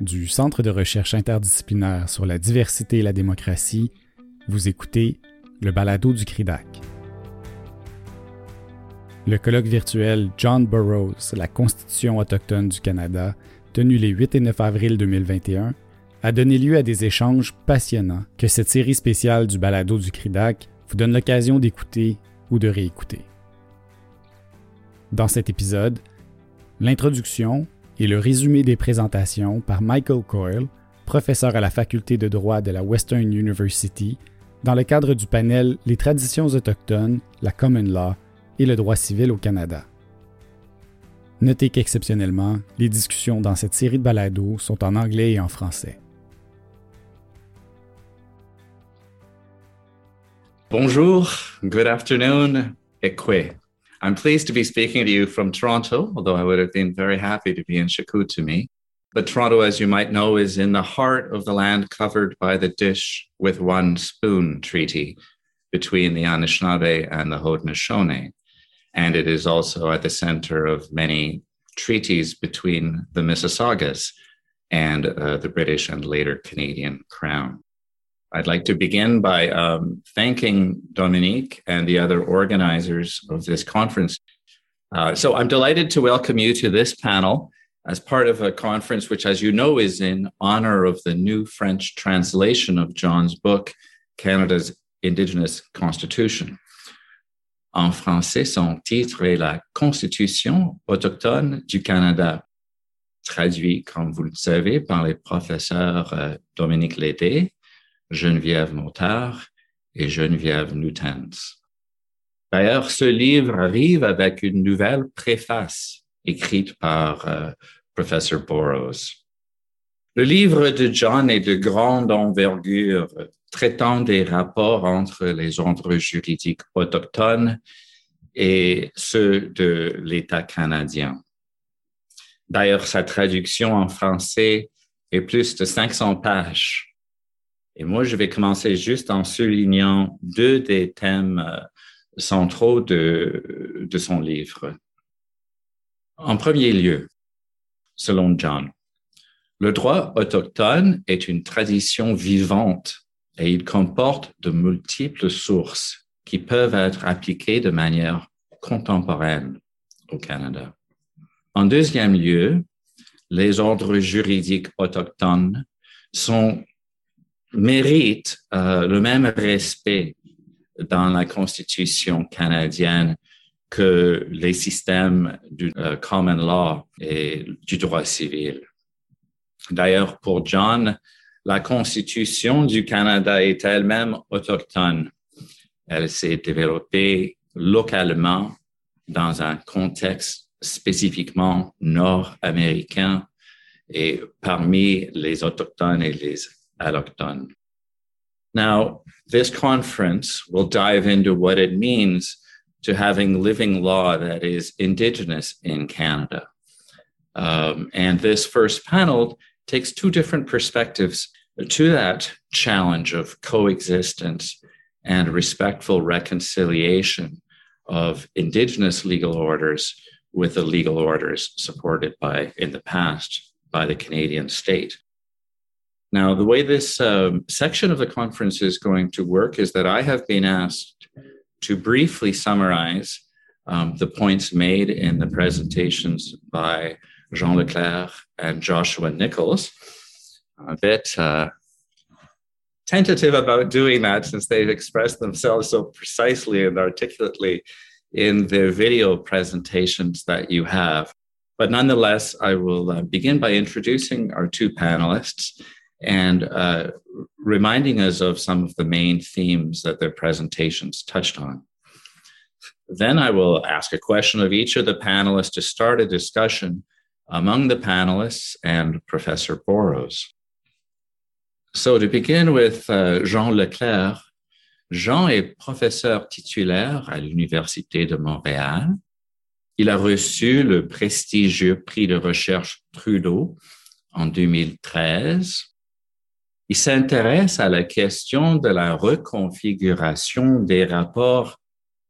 du Centre de recherche interdisciplinaire sur la diversité et la démocratie, vous écoutez le balado du CRIDAC. Le colloque virtuel John Burroughs, la Constitution autochtone du Canada, tenu les 8 et 9 avril 2021, a donné lieu à des échanges passionnants que cette série spéciale du balado du CRIDAC vous donne l'occasion d'écouter ou de réécouter. Dans cet épisode, l'introduction et le résumé des présentations par Michael Coyle, professeur à la faculté de droit de la Western University, dans le cadre du panel Les traditions autochtones, la common law et le droit civil au Canada. Notez qu'exceptionnellement, les discussions dans cette série de balados sont en anglais et en français. Bonjour, good afternoon, Ekwe. I'm pleased to be speaking to you from Toronto, although I would have been very happy to be in Chicoutimi. But Toronto, as you might know, is in the heart of the land covered by the Dish with One Spoon Treaty between the Anishinaabe and the Haudenosaunee. And it is also at the center of many treaties between the Mississaugas and uh, the British and later Canadian Crown. I'd like to begin by um, thanking Dominique and the other organizers of this conference. Uh, so I'm delighted to welcome you to this panel as part of a conference which, as you know, is in honor of the new French translation of John's book, Canada's Indigenous Constitution. En français, son titre est La Constitution autochtone du Canada, traduit, comme vous le savez, par les professeurs euh, Dominique Leydet Geneviève Montard et Geneviève Nutens. D'ailleurs, ce livre arrive avec une nouvelle préface écrite par euh, professeur Burroughs. Le livre de John est de grande envergure, traitant des rapports entre les ordres juridiques autochtones et ceux de l'État canadien. D'ailleurs, sa traduction en français est plus de 500 pages et moi, je vais commencer juste en soulignant deux des thèmes euh, centraux de, de son livre. En premier lieu, selon John, le droit autochtone est une tradition vivante et il comporte de multiples sources qui peuvent être appliquées de manière contemporaine au Canada. En deuxième lieu, les ordres juridiques autochtones sont mérite euh, le même respect dans la Constitution canadienne que les systèmes du euh, common law et du droit civil. D'ailleurs, pour John, la Constitution du Canada est elle-même autochtone. Elle s'est développée localement dans un contexte spécifiquement nord-américain et parmi les autochtones et les Allochthon. Now, this conference will dive into what it means to having living law that is Indigenous in Canada. Um, and this first panel takes two different perspectives to that challenge of coexistence and respectful reconciliation of Indigenous legal orders with the legal orders supported by, in the past, by the Canadian state. Now, the way this um, section of the conference is going to work is that I have been asked to briefly summarize um, the points made in the presentations by Jean Leclerc and Joshua Nichols. I'm A bit uh, tentative about doing that since they've expressed themselves so precisely and articulately in their video presentations that you have. But nonetheless, I will uh, begin by introducing our two panelists and uh, reminding us of some of the main themes that their presentations touched on. Then I will ask a question of each of the panelists to start a discussion among the panelists and Professor Borrows. So to begin with uh, Jean Leclerc, Jean est professeur titulaire à l'Université de Montréal. Il a reçu le prestigieux prix de recherche Trudeau en 2013 il s'intéresse à la question de la reconfiguration des rapports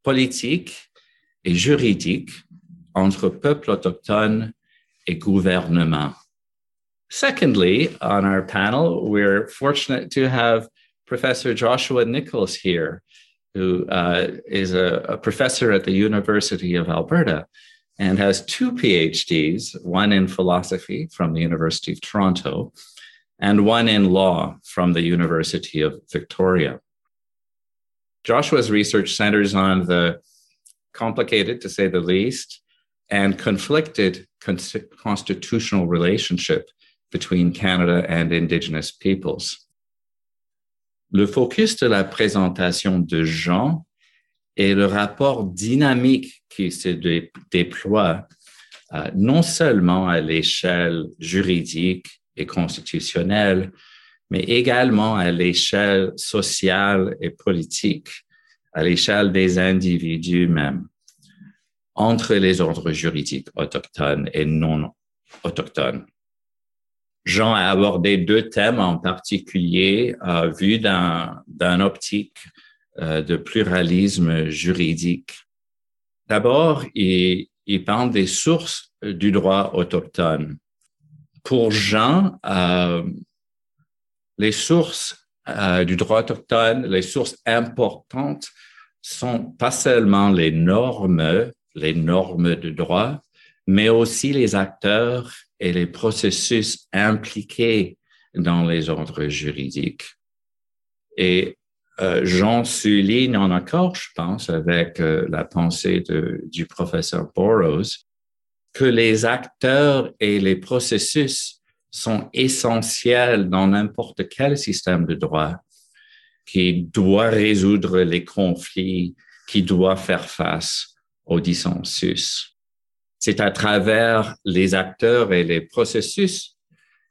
politiques et juridiques entre peuples autochtones et gouvernement. Secondly, on our panel, we're fortunate to have Professor Joshua Nichols here, who uh, is a, a professor at the University of Alberta and has two PhDs, one in philosophy from the University of Toronto and one in law from the University of Victoria. Joshua's research centers on the complicated, to say the least, and conflicted constitutional relationship between Canada and Indigenous peoples. Le focus de la présentation de Jean est le rapport dynamique qui se dé déploie euh, non seulement à l'échelle juridique et constitutionnelle, mais également à l'échelle sociale et politique, à l'échelle des individus même, entre les ordres juridiques autochtones et non autochtones. Jean a abordé deux thèmes en particulier euh, vus d'un optique euh, de pluralisme juridique. D'abord, il, il, parle des sources du droit autochtone. Pour Jean, euh, les sources euh, du droit autochtone, les sources importantes sont pas seulement les normes, les normes de droit, mais aussi les acteurs et les processus impliqués dans les ordres juridiques. Et euh, Jean souligne en accord, je pense, avec la pensée du professeur Burroughs, que les acteurs et les processus sont essentiels dans n'importe quel système de droit qui doit résoudre les conflits, qui doit faire face au dissensus. C'est à travers les acteurs et les processus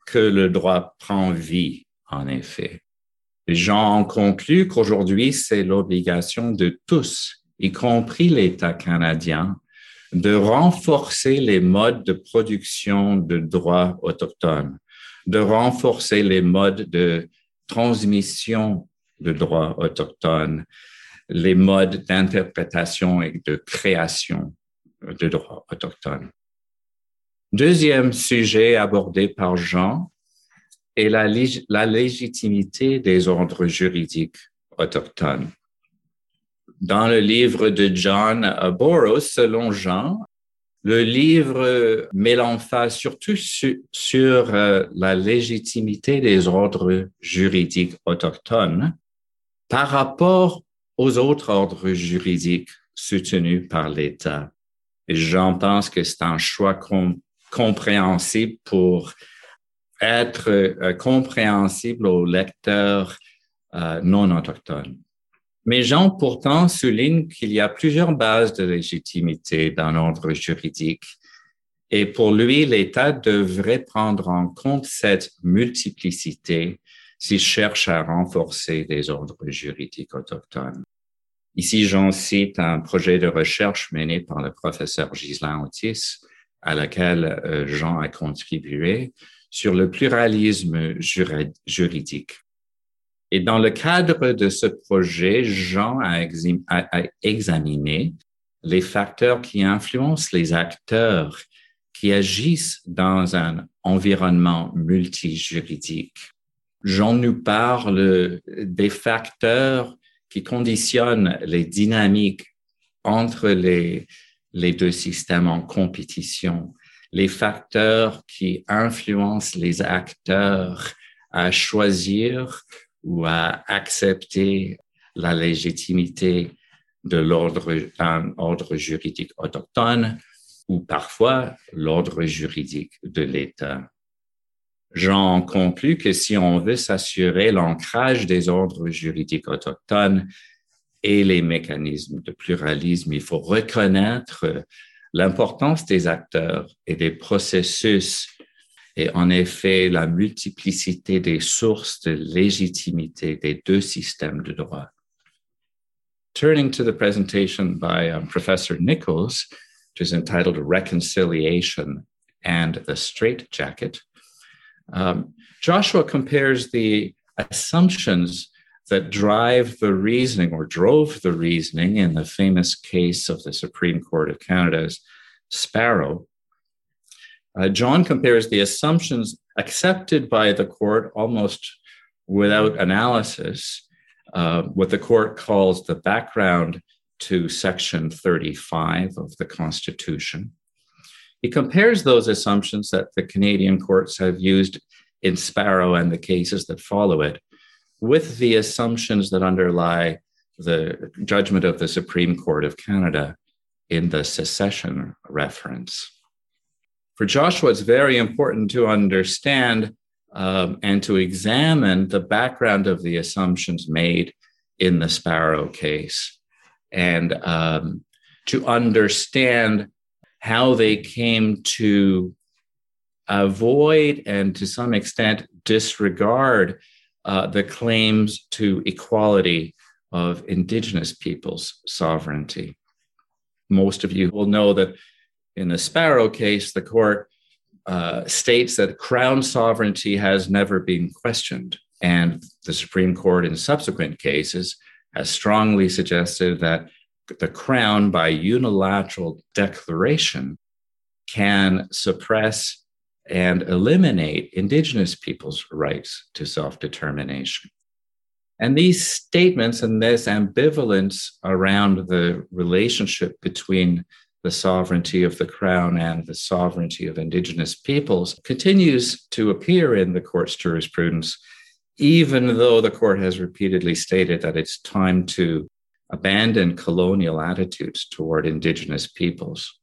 que le droit prend vie, en effet. J'en conclus qu'aujourd'hui, c'est l'obligation de tous, y compris l'État canadien, de renforcer les modes de production de droits autochtones, de renforcer les modes de transmission de droits autochtones, les modes d'interprétation et de création de droits autochtones. Deuxième sujet abordé par Jean est la, la légitimité des ordres juridiques autochtones. Dans le livre de John Burroughs, selon Jean, le livre met l'emphase surtout sur euh, la légitimité des ordres juridiques autochtones par rapport aux autres ordres juridiques soutenus par l'État. Et j'en pense que c'est un choix compréhensible pour être euh, compréhensible aux lecteurs euh, non autochtones. Mais Jean pourtant souligne qu'il y a plusieurs bases de légitimité dans l'ordre juridique et pour lui, l'État devrait prendre en compte cette multiplicité s'il cherche à renforcer les ordres juridiques autochtones. Ici, j'en cite un projet de recherche mené par le professeur Ghislain Otis, à laquelle euh, Jean a contribué, sur le pluralisme juridique. Et dans le cadre de ce projet, Jean a, examiné les facteurs qui influencent les acteurs qui agissent dans un environnement multijuridique. Jean nous parle des facteurs qui conditionnent les dynamiques entre les, deux systèmes en compétition, les facteurs qui influencent les acteurs à choisir ou à accepter la légitimité de l'ordre, d'un ordre juridique autochtone ou parfois l'ordre juridique de l'État. J'en conclus que si on veut s'assurer l'ancrage des ordres juridiques autochtones et les mécanismes de pluralisme, il faut reconnaître l'importance des acteurs et des processus et en effet la multiplicité des sources de légitimité des deux systèmes de droit. Turning to the presentation by um, Professor Nichols, which is entitled Reconciliation and the Straitjacket, um, Joshua compares the assumptions that drive the reasoning or drove the reasoning in the famous case of the Supreme Court of Canada's Sparrow. Uh, John compares the assumptions accepted by the court almost without analysis, uh, what the court calls the background to Section 35 of the Constitution. He compares those assumptions that the Canadian courts have used in Sparrow and the cases that follow it with the assumptions that underlie the judgment of the Supreme Court of Canada in the secession reference. For Joshua, it's very important to understand um, and to examine the background of the assumptions made in the Sparrow case and um, to understand how they came to avoid and to some extent disregard uh, the claims to equality of Indigenous peoples' sovereignty. Most of you will know that in the Sparrow case, the court uh, states that Crown sovereignty has never been questioned. And the Supreme Court, in subsequent cases, has strongly suggested that the Crown, by unilateral declaration, can suppress and eliminate Indigenous peoples' rights to self determination. And these statements and this ambivalence around the relationship between the sovereignty of the crown and the sovereignty of indigenous peoples continues to appear in the court's jurisprudence, even though the court has repeatedly stated that it's time to abandon colonial attitudes toward indigenous peoples.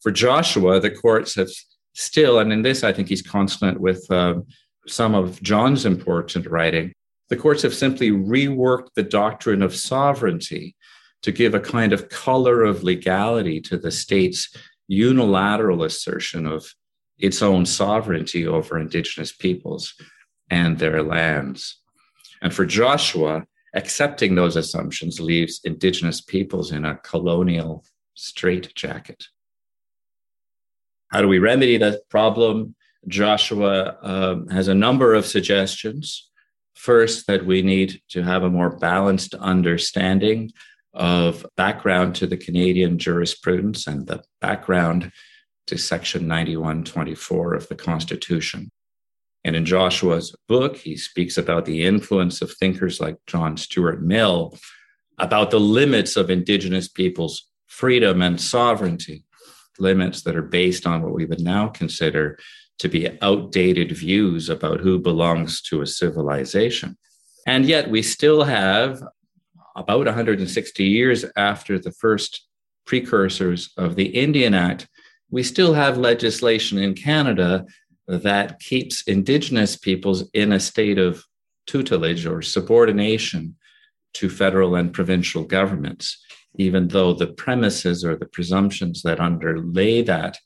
For Joshua, the courts have still, and in this I think he's consonant with uh, some of John's important writing, the courts have simply reworked the doctrine of sovereignty to give a kind of color of legality to the state's unilateral assertion of its own sovereignty over indigenous peoples and their lands. And for Joshua, accepting those assumptions leaves indigenous peoples in a colonial straitjacket. How do we remedy that problem? Joshua um, has a number of suggestions. First, that we need to have a more balanced understanding of background to the Canadian jurisprudence and the background to Section 9124 of the Constitution. And in Joshua's book, he speaks about the influence of thinkers like John Stuart Mill, about the limits of Indigenous peoples' freedom and sovereignty, limits that are based on what we would now consider to be outdated views about who belongs to a civilization. And yet, we still have about 160 years after the first precursors of the Indian Act, we still have legislation in Canada that keeps Indigenous peoples in a state of tutelage or subordination to federal and provincial governments, even though the premises or the presumptions that underlay that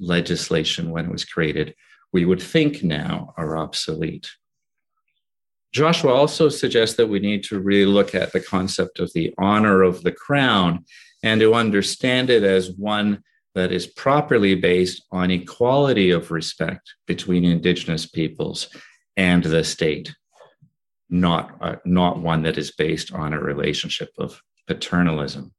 legislation when it was created, we would think now are obsolete. Joshua also suggests that we need to really look at the concept of the honor of the crown and to understand it as one that is properly based on equality of respect between Indigenous peoples and the state, not, uh, not one that is based on a relationship of paternalism.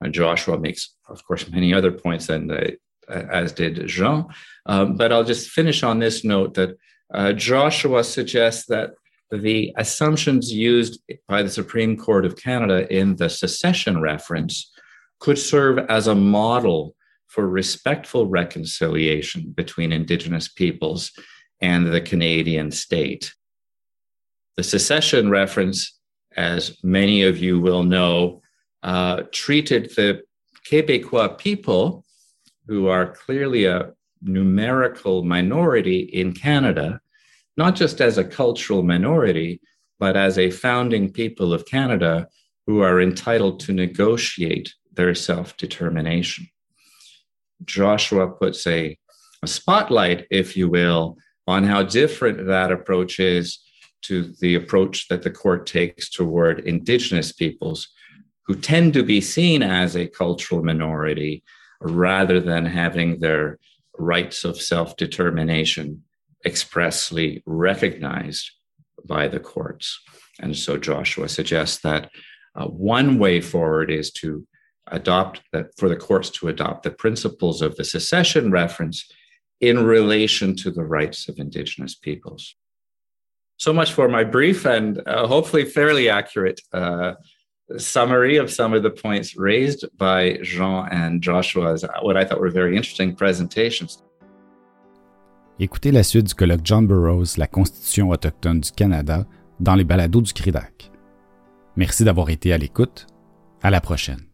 And Joshua makes, of course, many other points than the, as did Jean. Um, but I'll just finish on this note that uh, Joshua suggests that the assumptions used by the Supreme Court of Canada in the secession reference could serve as a model for respectful reconciliation between Indigenous peoples and the Canadian state. The secession reference, as many of you will know, uh, treated the Quebecois people, who are clearly a numerical minority in Canada, not just as a cultural minority, but as a founding people of Canada who are entitled to negotiate their self determination. Joshua puts a, a, spotlight, if you will, on how different that approach is to the approach that the court takes toward Indigenous peoples who tend to be seen as a cultural minority rather than having their rights of self determination expressly recognized by the courts. And so Joshua suggests that uh, one way forward is to adopt that for the courts to adopt the principles of the secession reference in relation to the rights of Indigenous peoples. So much for my brief and uh, hopefully fairly accurate uh, summary of some of the points raised by Jean and Joshua's, what I thought were very interesting presentations. Écoutez la suite du colloque John Burroughs, la Constitution autochtone du Canada, dans les balados du CRIDAC. Merci d'avoir été à l'écoute. À la prochaine.